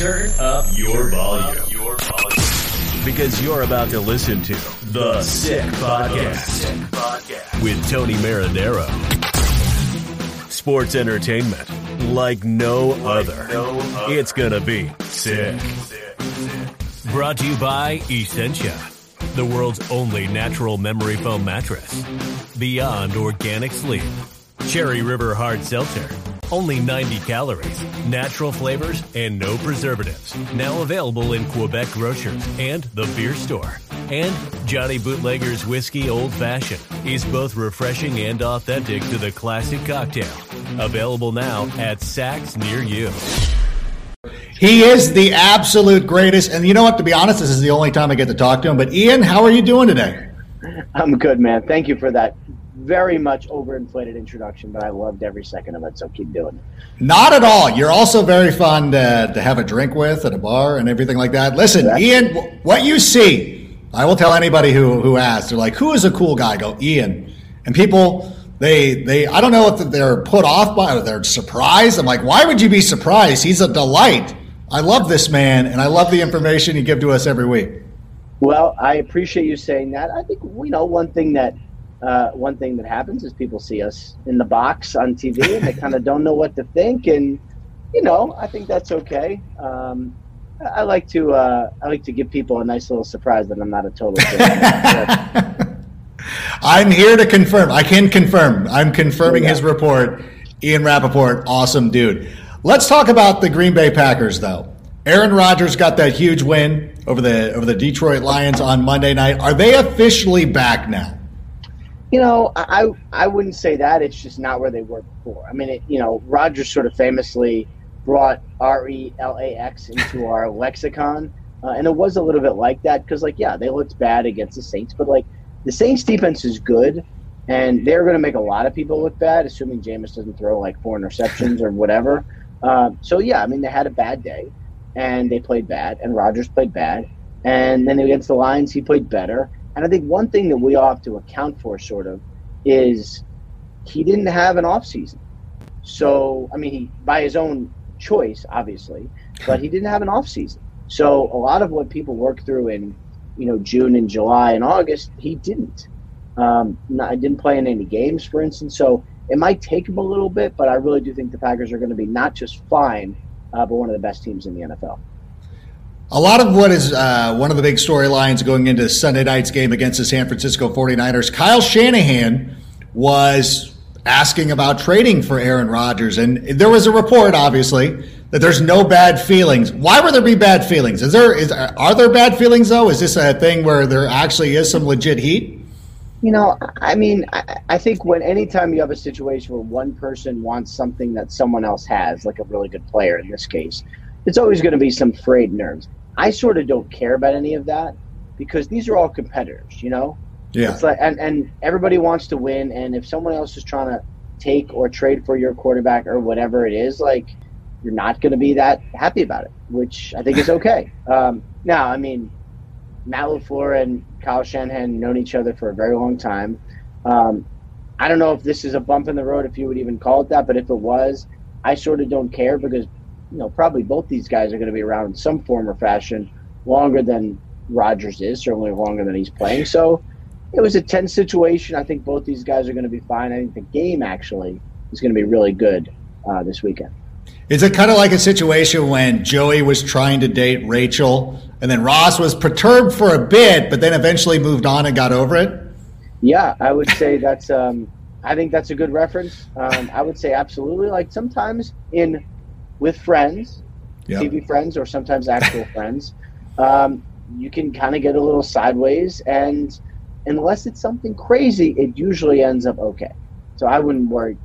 Turn up your volume. Your volume. Because you're about to listen to The Sick Podcast with Tony Marinaro. Sports entertainment like no other. It's gonna be sick. Brought to you by Essentia, the world's only natural memory foam mattress. Beyond organic sleep. Cherry River Hard Seltzer. Only 90 calories, natural flavors, and no preservatives. Now available in Quebec grocers and the beer store. And Johnny Bootlegger's Whiskey Old Fashioned is both refreshing and authentic to the classic cocktail. Available now at Saks near you. He is the absolute greatest. And you know what? To be honest, this is the only time I get to talk to him. But Ian, how are you doing today? I'm good, man. Thank you for that very much overinflated introduction, but I loved every second of it. So keep doing it. Not at all. You're also very fun to, to have a drink with at a bar and everything like that. Listen, Ian, what you see, I will tell anybody who who asks. They're like, "Who is a cool guy?" I go Ian, and people. They, they, I don't know if they're put off by or they're surprised. I'm like, why would you be surprised? He's a delight. I love this man, and I love the information you give to us every week. Well, I appreciate you saying that. I think you know one thing that uh, one thing that happens is people see us in the box on TV and they kind of don't know what to think, and you know, I think that's okay. Um, I like to uh, I like to give people a nice little surprise that I'm not a total. I'm here to confirm. I can confirm. I'm confirming yeah. his report. Ian Rapoport, awesome dude. Let's talk about the Green Bay Packers, though. Aaron Rodgers got that huge win over the over the Detroit Lions on Monday night. Are they officially back now? You know, I I wouldn't say that. It's just not where they were before. I mean, it, you know, Rodgers sort of famously brought R E L A X into our lexicon, uh, and it was a little bit like that because, like, yeah, they looked bad against the Saints, but like the Saints defense is good, and they're going to make a lot of people look bad, assuming Jameis doesn't throw like four interceptions or whatever. Uh, so yeah, I mean they had a bad day, and they played bad, and Rodgers played bad, and then against the Lions he played better. And I think one thing that we all have to account for, sort of, is he didn't have an off season. So I mean, he by his own choice, obviously, but he didn't have an off season. So a lot of what people work through in you know June and July and August, he didn't. Um, I didn't play in any games, for instance. So it might take him a little bit, but I really do think the Packers are going to be not just fine, uh, but one of the best teams in the NFL. A lot of what is uh, one of the big storylines going into Sunday night's game against the San Francisco 49ers, Kyle Shanahan was asking about trading for Aaron Rodgers. And there was a report, obviously, that there's no bad feelings. Why would there be bad feelings? Is there is are there bad feelings though? Is this a thing where there actually is some legit heat? You know, I mean, I, I think when anytime you have a situation where one person wants something that someone else has, like a really good player in this case, it's always going to be some frayed nerves. I sort of don't care about any of that because these are all competitors, you know. Yeah. It's like, and and everybody wants to win, and if someone else is trying to take or trade for your quarterback or whatever it is, like you're not going to be that happy about it, which I think is okay. Um, now, I mean, Matt LaFleur and Kyle Shanahan known each other for a very long time. Um, I don't know if this is a bump in the road, if you would even call it that, but if it was, I sort of don't care because, you know, probably both these guys are going to be around in some form or fashion longer than Rodgers is, certainly longer than he's playing. So it was a tense situation. I think both these guys are going to be fine. I think the game actually is going to be really good uh, this weekend. Is it kind of like a situation when Joey was trying to date Rachel and then Ross was perturbed for a bit, but then eventually moved on and got over it. Yeah, I would say that's. Um, I think that's a good reference. Um, I would say absolutely. Like sometimes in with friends, yep. TV friends, or sometimes actual friends, um, you can kind of get a little sideways, and unless it's something crazy, it usually ends up okay. So I wouldn't worry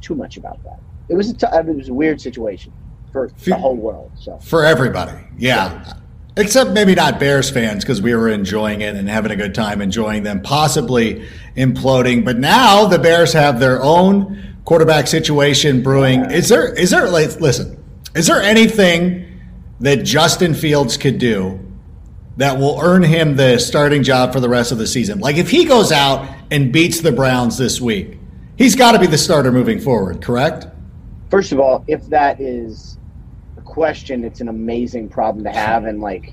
too much about that. It was a t- it was a weird situation for the whole world. So for everybody, yeah. yeah. Except maybe not Bears fans because we were enjoying it and having a good time enjoying them possibly imploding. But now the Bears have their own quarterback situation brewing. Is there is there like listen, is there anything that Justin Fields could do that will earn him the starting job for the rest of the season? Like if he goes out and beats the Browns this week, he's got to be the starter moving forward, correct? First of all, if that is a question, it's an amazing problem to have, and like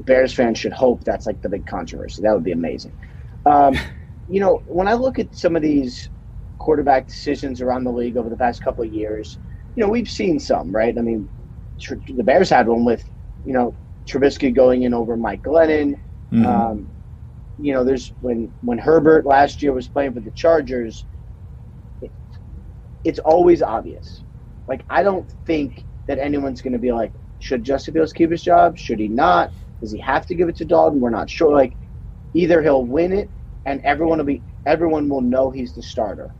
Bears fans should hope that's like the big controversy. That would be amazing. Um, you know, when I look at some of these quarterback decisions around the league over the past couple of years, you know, we've seen some, right? I mean, the Bears had one with, you know, Trubisky going in over Mike Glennon. Mm-hmm. Um, you know, there's when when Herbert last year was playing for the Chargers. It, it's always obvious. Like I don't think that anyone's going to be like, should Justin Fields keep his job? Should he not? Does he have to give it to Dalton? We're not sure. Like, either he'll win it and everyone will be everyone will know he's the starter,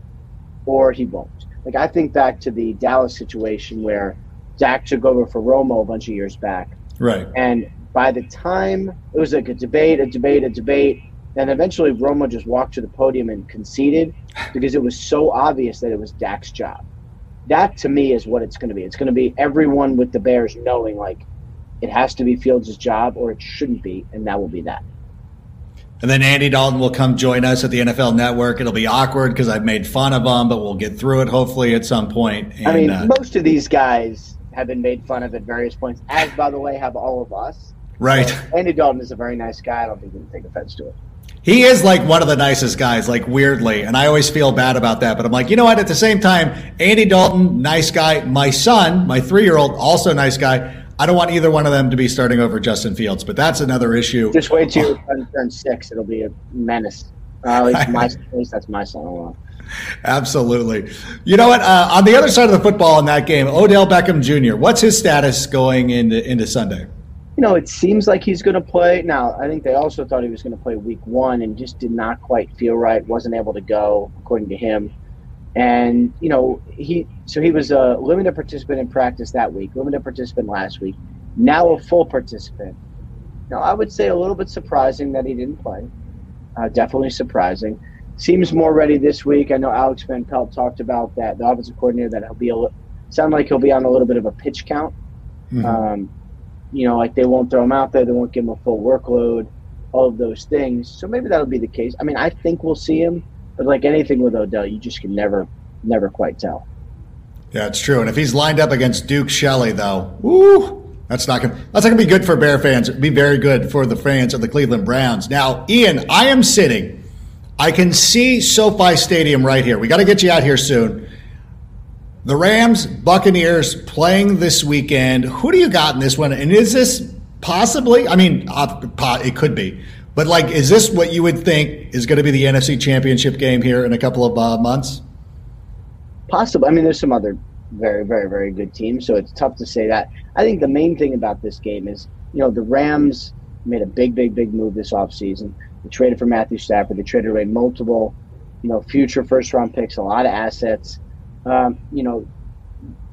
or he won't. Like I think back to the Dallas situation where Dak took over for Romo a bunch of years back. Right. And by the time it was like a debate, a debate, a debate, and eventually Romo just walked to the podium and conceded because it was so obvious that it was Dak's job that to me is what it's going to be. It's going to be everyone with the Bears knowing like it has to be Fields' job or it shouldn't be, and that will be that. And then Andy Dalton will come join us at the NFL Network. It'll be awkward because I've made fun of him, but we'll get through it hopefully at some point. And, I mean, uh, most of these guys have been made fun of at various points, as by the way have all of us. Right. So Andy Dalton is a very nice guy. I don't think he can take offense to it. He is like one of the nicest guys, like weirdly, and I always feel bad about that. But I'm like, you know what? At the same time, Andy Dalton, nice guy. My son, my three year old, also nice guy. I don't want either one of them to be starting over Justin Fields, but that's another issue. Just wait till your son turns six; it'll be a menace. Uh, at, least my, at least that's my son-in-law. Absolutely. You know what? Uh, on the other side of the football in that game, Odell Beckham Jr. What's his status going into into Sunday? you know, it seems like he's going to play. Now, I think they also thought he was going to play week one and just did not quite feel right, wasn't able to go, according to him. And, you know, he, so he was a limited participant in practice that week, limited participant last week, now a full participant. Now, I would say a little bit surprising that he didn't play. Uh, definitely surprising. Seems more ready this week. I know Alex Van Pelt talked about that, the offensive coordinator, that he'll be a, sound like he'll be on a little bit of a pitch count. Mm-hmm. Um, you know, like they won't throw him out there, they won't give him a full workload, all of those things. So maybe that'll be the case. I mean, I think we'll see him, but like anything with Odell, you just can never, never quite tell. Yeah, it's true. And if he's lined up against Duke Shelley, though, woo, that's not gonna that's not gonna be good for Bear fans. It'd be very good for the fans of the Cleveland Browns. Now, Ian, I am sitting. I can see SoFi Stadium right here. We got to get you out here soon. The Rams, Buccaneers playing this weekend. Who do you got in this one? And is this possibly, I mean, uh, it could be, but like, is this what you would think is going to be the NFC Championship game here in a couple of uh, months? Possibly. I mean, there's some other very, very, very good teams, so it's tough to say that. I think the main thing about this game is, you know, the Rams made a big, big, big move this offseason. They traded for Matthew Stafford. They traded away multiple, you know, future first round picks, a lot of assets um, you know,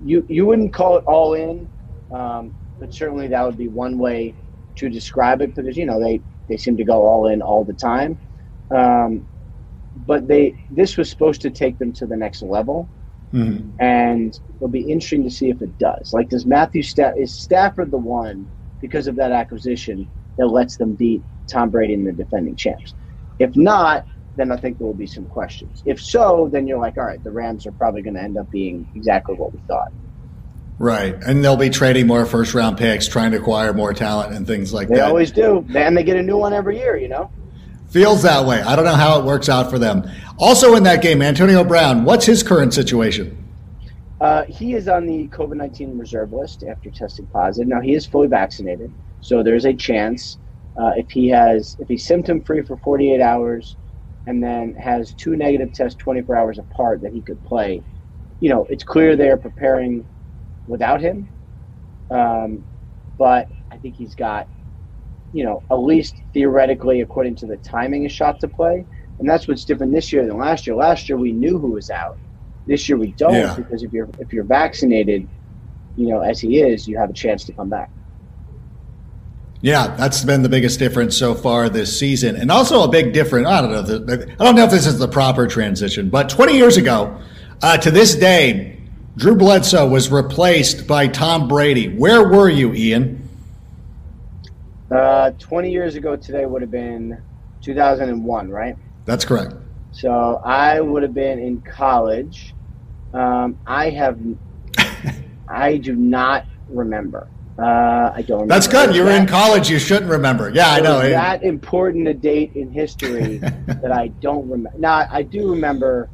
you you wouldn't call it all in, um, but certainly that would be one way to describe it because you know they they seem to go all in all the time. Um, but they this was supposed to take them to the next level, mm-hmm. and it'll be interesting to see if it does. Like, does Matthew Stafford is Stafford the one because of that acquisition that lets them beat Tom Brady and the defending champs? If not, then I think there will be some questions. If so, then you're like, all right, the Rams are probably going to end up being exactly what we thought. Right, and they'll be trading more first round picks, trying to acquire more talent and things like they that. They always do, and they get a new one every year. You know, feels that way. I don't know how it works out for them. Also, in that game, Antonio Brown, what's his current situation? Uh, he is on the COVID nineteen reserve list after testing positive. Now he is fully vaccinated, So there's a chance uh, if he has if he's symptom free for 48 hours, and then has two negative tests 24 hours apart that he could play. You know, it's clear they're preparing without him, um, but I think he's got, you know, at least theoretically, according to the timing, a shot to play. And that's what's different this year than last year. Last year we knew who was out. This year we don't yeah. because if you're if you're vaccinated, you know, as he is, you have a chance to come back. Yeah, that's been the biggest difference so far this season, and also a big difference. I don't know. I don't know if this is the proper transition, but 20 years ago, uh, to this day, Drew Bledsoe was replaced by Tom Brady. Where were you, Ian? Uh, 20 years ago today would have been 2001, right? That's correct. So I would have been in college. Um, I have, I do not remember. Uh, I don't. That's good. You were in college. You shouldn't remember. Yeah, I know. That important a date in history that I don't remember. Now I do remember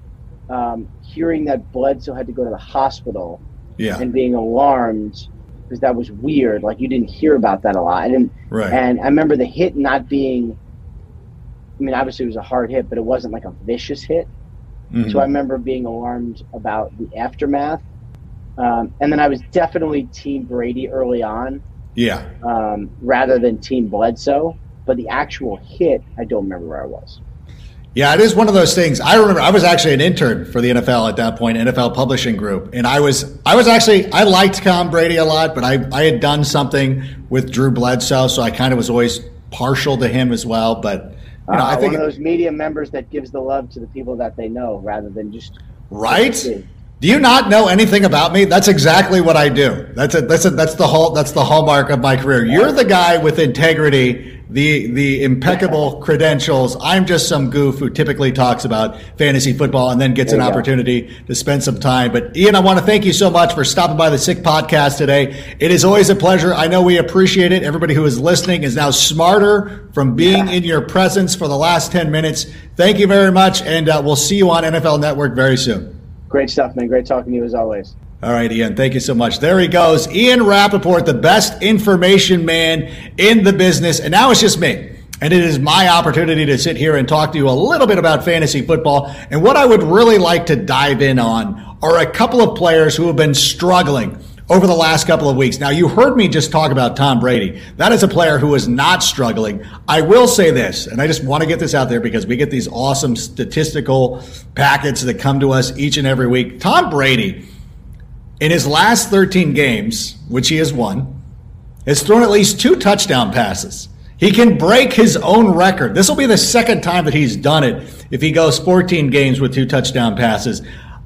um, hearing that Bledsoe had to go to the hospital. Yeah. And being alarmed because that was weird. Like you didn't hear about that a lot. Didn't. Right. And I remember the hit not being. I mean, obviously it was a hard hit, but it wasn't like a vicious hit. Mm-hmm. So I remember being alarmed about the aftermath um, and then I was definitely Team Brady early on. Yeah. Um, rather than Team Bledsoe. But the actual hit, I don't remember where I was. Yeah, it is one of those things. I remember I was actually an intern for the NFL at that point, NFL Publishing Group, and I was I was actually I liked Tom Brady a lot, but I I had done something with Drew Bledsoe, so I kind of was always partial to him as well. But you know, uh, I think one of those media members that gives the love to the people that they know rather than just right. Do you not know anything about me? That's exactly what I do. That's a, that's a, that's the whole that's the hallmark of my career. You're the guy with integrity, the the impeccable credentials. I'm just some goof who typically talks about fantasy football and then gets an opportunity go. to spend some time. But Ian, I want to thank you so much for stopping by the Sick Podcast today. It is always a pleasure. I know we appreciate it. Everybody who is listening is now smarter from being yeah. in your presence for the last ten minutes. Thank you very much, and uh, we'll see you on NFL Network very soon. Great stuff, man. Great talking to you as always. All right, Ian, thank you so much. There he goes. Ian Rapoport, the best information man in the business. And now it's just me. And it is my opportunity to sit here and talk to you a little bit about fantasy football. And what I would really like to dive in on are a couple of players who have been struggling over the last couple of weeks. Now, you heard me just talk about Tom Brady. That is a player who is not struggling. I will say this, and I just want to get this out there because we get these awesome statistical packets that come to us each and every week. Tom Brady, in his last 13 games, which he has won, has thrown at least two touchdown passes. He can break his own record. This will be the second time that he's done it if he goes 14 games with two touchdown passes.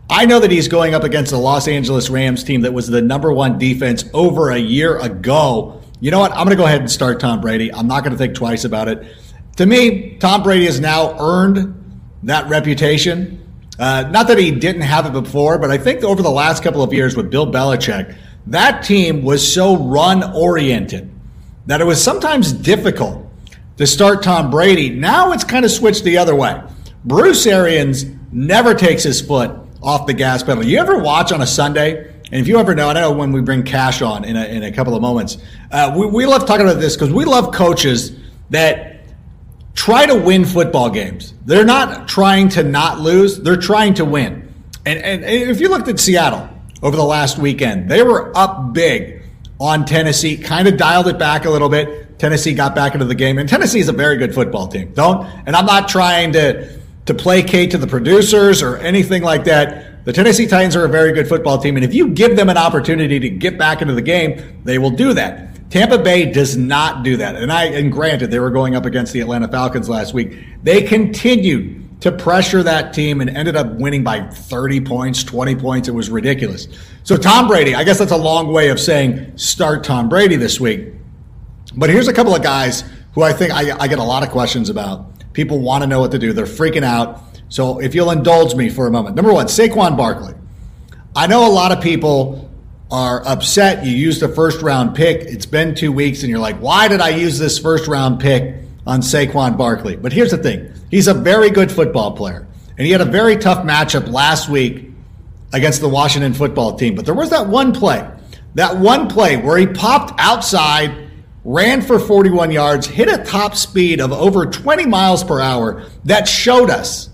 I know that he's going up against the Los Angeles Rams team that was the number one defense over a year ago. You know what? I'm going to go ahead and start Tom Brady. I'm not going to think twice about it. To me, Tom Brady has now earned that reputation. Uh, not that he didn't have it before, but I think over the last couple of years with Bill Belichick, that team was so run oriented that it was sometimes difficult to start Tom Brady. Now it's kind of switched the other way. Bruce Arians never takes his foot off the gas pedal. You ever watch on a Sunday? And if you ever know, I know when we bring Cash on in a, in a couple of moments, uh, we, we love talking about this because we love coaches that try to win football games. They're not trying to not lose, they're trying to win. And, and, and if you looked at Seattle over the last weekend, they were up big on Tennessee, kind of dialed it back a little bit. Tennessee got back into the game, and Tennessee is a very good football team. Don't, and I'm not trying to to placate to the producers or anything like that. The Tennessee Titans are a very good football team, and if you give them an opportunity to get back into the game, they will do that. Tampa Bay does not do that. And I and granted they were going up against the Atlanta Falcons last week. They continued to pressure that team and ended up winning by 30 points, 20 points. It was ridiculous. So Tom Brady, I guess that's a long way of saying start Tom Brady this week. But here's a couple of guys who I think I, I get a lot of questions about. People want to know what to do. They're freaking out. So if you'll indulge me for a moment. Number one, Saquon Barkley. I know a lot of people are upset. You used a first round pick. It's been two weeks, and you're like, why did I use this first round pick on Saquon Barkley? But here's the thing he's a very good football player. And he had a very tough matchup last week against the Washington football team. But there was that one play, that one play where he popped outside ran for 41 yards, hit a top speed of over 20 miles per hour that showed us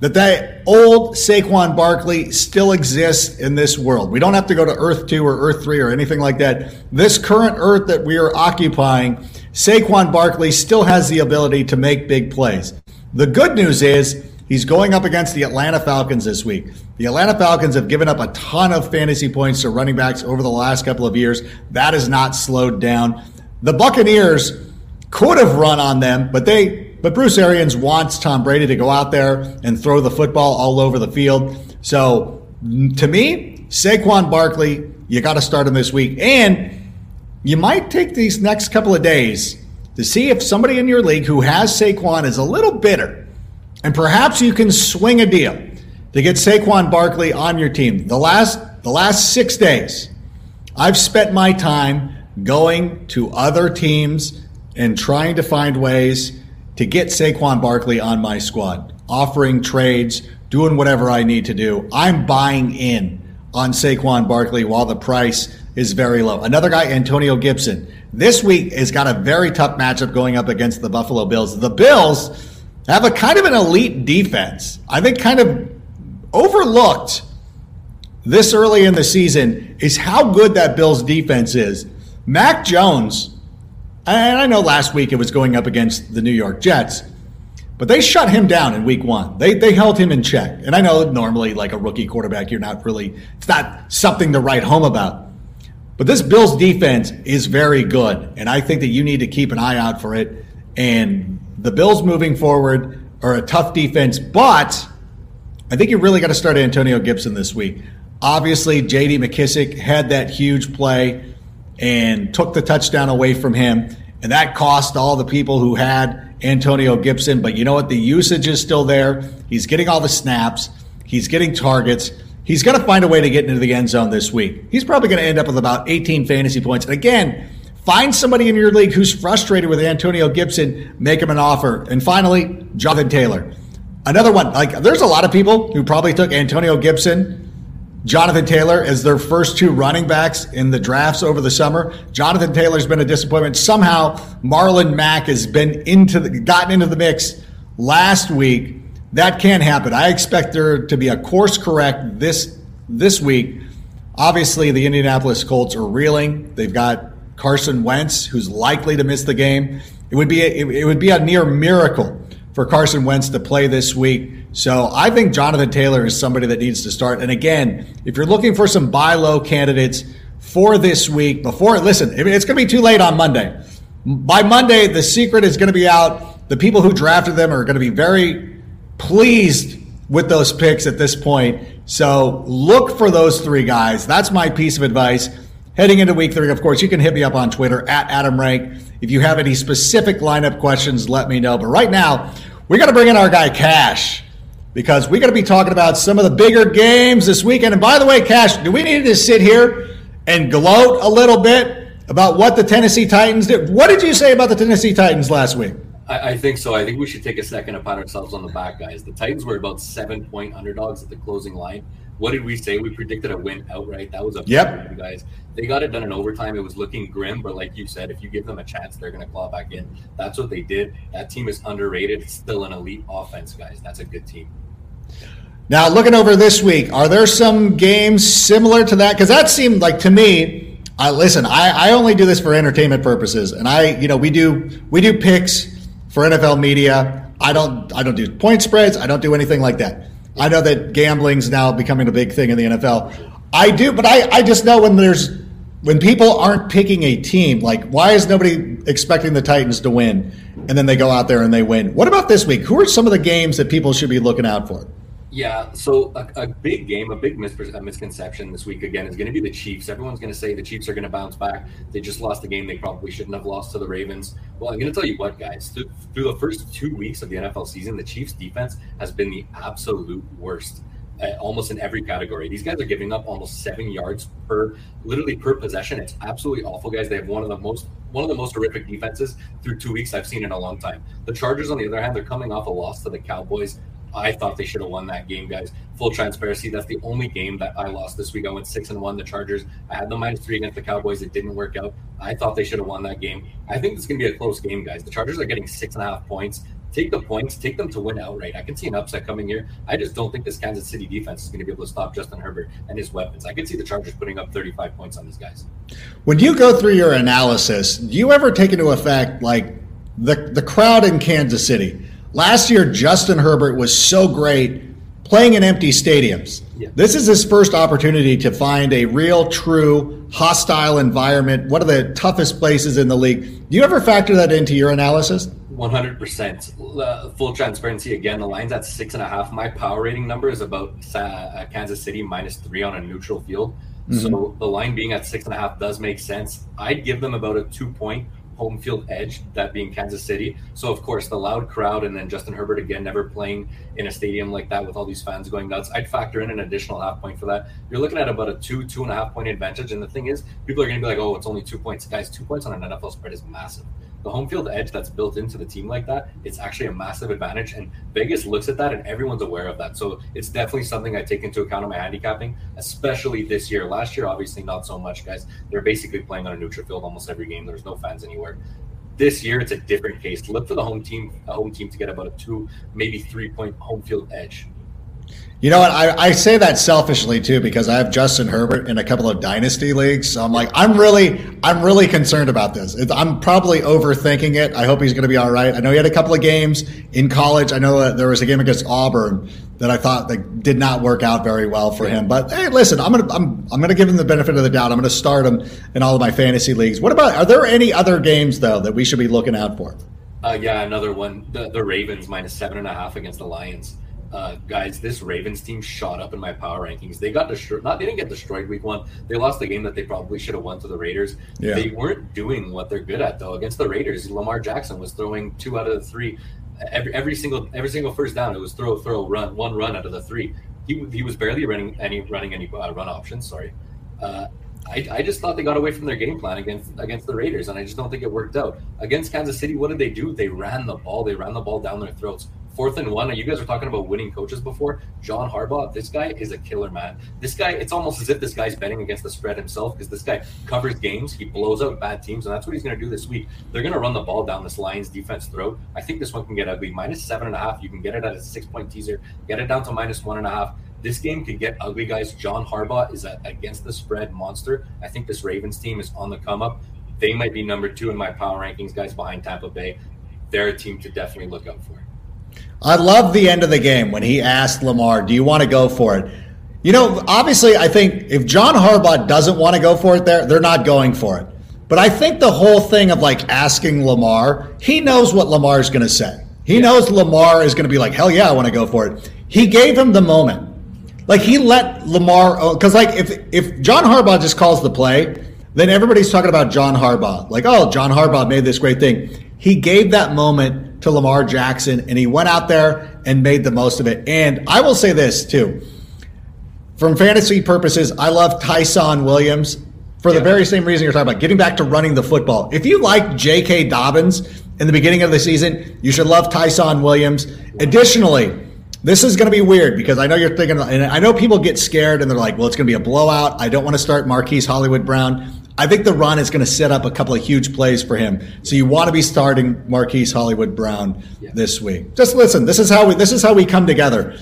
that that old Saquon Barkley still exists in this world. We don't have to go to Earth 2 or Earth 3 or anything like that. This current Earth that we are occupying, Saquon Barkley still has the ability to make big plays. The good news is he's going up against the Atlanta Falcons this week. The Atlanta Falcons have given up a ton of fantasy points to running backs over the last couple of years. That has not slowed down. The Buccaneers could have run on them, but they but Bruce Arians wants Tom Brady to go out there and throw the football all over the field. So to me, Saquon Barkley, you got to start him this week. And you might take these next couple of days to see if somebody in your league who has Saquon is a little bitter. And perhaps you can swing a deal to get Saquon Barkley on your team. The last the last 6 days, I've spent my time going to other teams and trying to find ways to get Saquon Barkley on my squad, offering trades, doing whatever I need to do. I'm buying in on Saquon Barkley while the price is very low. Another guy, Antonio Gibson. This week has got a very tough matchup going up against the Buffalo Bills. The Bills have a kind of an elite defense. I think kind of overlooked this early in the season is how good that Bills defense is. Mac Jones and I know last week it was going up against the New York Jets, but they shut him down in week one. They, they held him in check. And I know normally, like a rookie quarterback, you're not really, it's not something to write home about. But this Bills defense is very good. And I think that you need to keep an eye out for it. And the Bills moving forward are a tough defense, but I think you really got to start Antonio Gibson this week. Obviously, JD McKissic had that huge play and took the touchdown away from him. And that cost all the people who had Antonio Gibson. But you know what? The usage is still there. He's getting all the snaps, he's getting targets. He's going to find a way to get into the end zone this week. He's probably going to end up with about 18 fantasy points. And again, find somebody in your league who's frustrated with Antonio Gibson, make him an offer. And finally, Jonathan Taylor. Another one, like there's a lot of people who probably took Antonio Gibson Jonathan Taylor as their first two running backs in the drafts over the summer. Jonathan Taylor's been a disappointment. Somehow Marlon Mack has been into the, gotten into the mix last week. That can't happen. I expect there to be a course correct this this week. Obviously, the Indianapolis Colts are reeling. They've got Carson Wentz, who's likely to miss the game. It would be a, it, would be a near miracle for Carson Wentz to play this week. So I think Jonathan Taylor is somebody that needs to start. And again, if you're looking for some buy low candidates for this week, before listen, it's going to be too late on Monday. By Monday, the secret is going to be out. The people who drafted them are going to be very pleased with those picks at this point. So look for those three guys. That's my piece of advice. Heading into week three, of course, you can hit me up on Twitter at Adam Rank. If you have any specific lineup questions, let me know. But right now, we got to bring in our guy Cash because we got to be talking about some of the bigger games this weekend. And by the way, Cash, do we need to sit here and gloat a little bit about what the Tennessee Titans did? What did you say about the Tennessee Titans last week? I, I think so. I think we should take a second to pat ourselves on the back, guys. The Titans were about seven point underdogs at the closing line. What did we say? We predicted a win outright. That was a yep. you guys. They got it done in overtime. It was looking grim, but like you said, if you give them a chance, they're going to claw back in. That's what they did. That team is underrated. It's still an elite offense, guys. That's a good team. Now, looking over this week, are there some games similar to that? Because that seemed like to me. I listen. I, I only do this for entertainment purposes, and I, you know, we do we do picks for NFL media. I don't I don't do point spreads. I don't do anything like that. I know that gambling's now becoming a big thing in the NFL. I do, but I, I just know when there's when people aren't picking a team, like why is nobody expecting the Titans to win? And then they go out there and they win. What about this week? Who are some of the games that people should be looking out for? Yeah, so a, a big game, a big mis- a misconception this week again is going to be the Chiefs. Everyone's going to say the Chiefs are going to bounce back. They just lost the game they probably shouldn't have lost to the Ravens. Well, I'm going to tell you what, guys. Through, through the first two weeks of the NFL season, the Chiefs' defense has been the absolute worst. Uh, almost in every category. These guys are giving up almost seven yards per, literally per possession. It's absolutely awful, guys. They have one of the most one of the most horrific defenses through two weeks I've seen in a long time. The Chargers, on the other hand, they're coming off a loss to the Cowboys I thought they should have won that game, guys. Full transparency, that's the only game that I lost this week. I went six and one. The Chargers, I had the minus three against the Cowboys. It didn't work out. I thought they should have won that game. I think it's going to be a close game, guys. The Chargers are getting six and a half points. Take the points, take them to win outright. I can see an upset coming here. I just don't think this Kansas City defense is going to be able to stop Justin Herbert and his weapons. I can see the Chargers putting up 35 points on these guys. When you go through your analysis, do you ever take into effect like the the crowd in Kansas City? Last year, Justin Herbert was so great playing in empty stadiums. Yeah. This is his first opportunity to find a real, true, hostile environment, one of the toughest places in the league. Do you ever factor that into your analysis? 100%. Uh, full transparency again, the line's at six and a half. My power rating number is about uh, Kansas City minus three on a neutral field. Mm-hmm. So the line being at six and a half does make sense. I'd give them about a two point home field edge, that being Kansas City. So, of course, the loud crowd and then Justin Herbert again never playing in a stadium like that with all these fans going nuts. I'd factor in an additional half point for that. You're looking at about a two, two and a half point advantage. And the thing is, people are going to be like, oh, it's only two points. Guys, two points on an NFL spread is massive the home field edge that's built into the team like that, it's actually a massive advantage. And Vegas looks at that and everyone's aware of that. So it's definitely something I take into account in my handicapping, especially this year. Last year, obviously, not so much, guys. They're basically playing on a neutral field almost every game. There's no fans anywhere. This year, it's a different case. Look for the home team, a home team to get about a two, maybe three point home field edge. You know what? I, I say that selfishly too because I have Justin Herbert in a couple of dynasty leagues. So I'm like, I'm really, I'm really concerned about this. It's, I'm probably overthinking it. I hope he's going to be all right. I know he had a couple of games in college. I know that there was a game against Auburn that I thought that did not work out very well for him. But hey, listen, I'm gonna, I'm, I'm gonna give him the benefit of the doubt. I'm gonna start him in all of my fantasy leagues. What about? Are there any other games though that we should be looking out for? Uh, yeah, another one. The, the Ravens minus seven and a half against the Lions uh, guys, this Ravens team shot up in my power rankings. They got destroyed. Not they didn't get destroyed week one. They lost the game that they probably should have won to the Raiders. Yeah. They weren't doing what they're good at though. Against the Raiders, Lamar Jackson was throwing two out of the three. Every every single every single first down, it was throw throw run one run out of the three. He he was barely running any running any uh, run options. Sorry. Uh, I, I, just thought they got away from their game plan against against the Raiders, and I just don't think it worked out. Against Kansas City, what did they do? They ran the ball. They ran the ball down their throats fourth and one. You guys were talking about winning coaches before. John Harbaugh, this guy is a killer, man. This guy, it's almost as if this guy's betting against the spread himself because this guy covers games. He blows out bad teams, and that's what he's going to do this week. They're going to run the ball down this Lions defense throat. I think this one can get ugly. Minus seven and a half. You can get it at a six point teaser. Get it down to minus one and a half. This game could get ugly, guys. John Harbaugh is a, against the spread monster. I think this Ravens team is on the come up. They might be number two in my power rankings, guys, behind Tampa Bay. They're a team to definitely look out for. I love the end of the game when he asked Lamar, "Do you want to go for it?" You know, obviously, I think if John Harbaugh doesn't want to go for it, there they're not going for it. But I think the whole thing of like asking Lamar, he knows what Lamar is going to say. He yeah. knows Lamar is going to be like, "Hell yeah, I want to go for it." He gave him the moment. Like he let Lamar oh, because like if if John Harbaugh just calls the play, then everybody's talking about John Harbaugh. Like, oh, John Harbaugh made this great thing. He gave that moment to Lamar Jackson, and he went out there and made the most of it. And I will say this too. From fantasy purposes, I love Ty'Son Williams for the very same reason you're talking about, getting back to running the football. If you like J.K. Dobbins in the beginning of the season, you should love Ty'Son Williams. Additionally, this is going to be weird because I know you're thinking, and I know people get scared and they're like, well, it's going to be a blowout. I don't want to start Marquise Hollywood Brown. I think the run is going to set up a couple of huge plays for him. So you want to be starting Marquise Hollywood Brown yeah. this week. Just listen. This is how we. This is how we come together.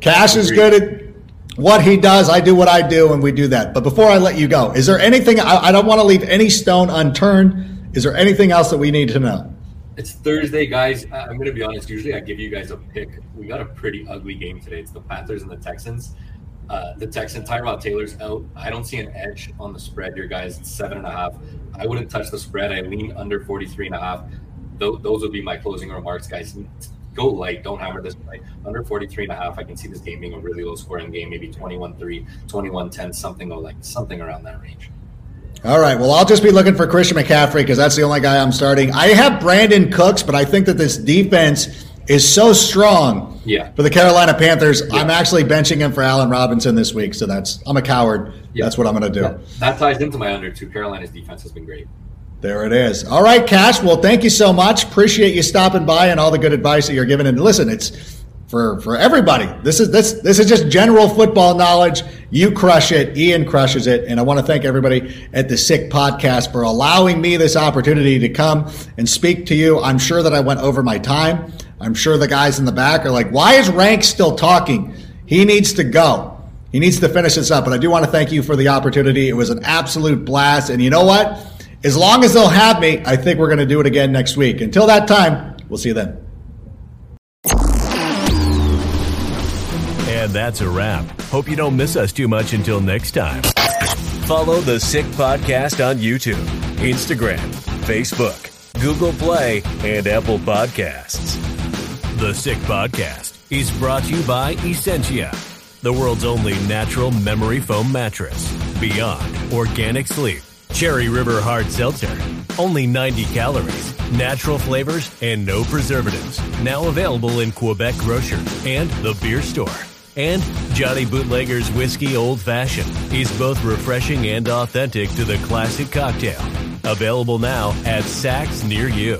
Cash is good at what he does. I do what I do, and we do that. But before I let you go, is there anything? I, I don't want to leave any stone unturned. Is there anything else that we need to know? It's Thursday, guys. I'm going to be honest. Usually, I give you guys a pick. We got a pretty ugly game today. It's the Panthers and the Texans. Uh, the Texan Tyrod Taylor's out. I don't see an edge on the spread here, guys. It's seven and a half. I wouldn't touch the spread. I lean under 43 and a half. Th- those would be my closing remarks, guys. Go light. Don't hammer this light. Under 43 and a half, I can see this game being a really low scoring game, maybe 21 3, 21 10, something like something around that range. All right. Well, I'll just be looking for Christian McCaffrey because that's the only guy I'm starting. I have Brandin Cooks, but I think that this defense is so strong yeah. for the Carolina Panthers. Yeah. I'm actually benching him for Allen Robinson this week, so that's I'm a coward. Yeah. That's what I'm going to do. That, that ties into my under too. Carolina's defense has been great. There it is. All right, Cash. Well, thank you so much. Appreciate you stopping by and all the good advice that you're giving. And listen, it's for for everybody. This is this this is just general football knowledge. You crush it. Ian crushes it, and I want to thank everybody at the Sick Podcast for allowing me this opportunity to come and speak to you. I'm sure that I went over my time. I'm sure the guys in the back are like, "Why is Rank still talking? He needs to go." He needs to finish this up, but I do want to thank you for the opportunity. It was an absolute blast. And you know what? As long as they'll have me, I think we're going to do it again next week. Until that time, we'll see you then. And that's a wrap. Hope you don't miss us too much until next time. Follow the Sick Podcast on YouTube, Instagram, Facebook, Google Play, and Apple Podcasts. The Sick Podcast is brought to you by Essentia, the world's only natural memory foam mattress. Beyond Organic Sleep, Cherry River Hard Seltzer, only 90 calories, natural flavors, and no preservatives. Now available in Quebec Grocer and the beer store. And Johnny Bootlegger's Whiskey Old Fashioned is both refreshing and authentic to the classic cocktail. Available now at Saks near you.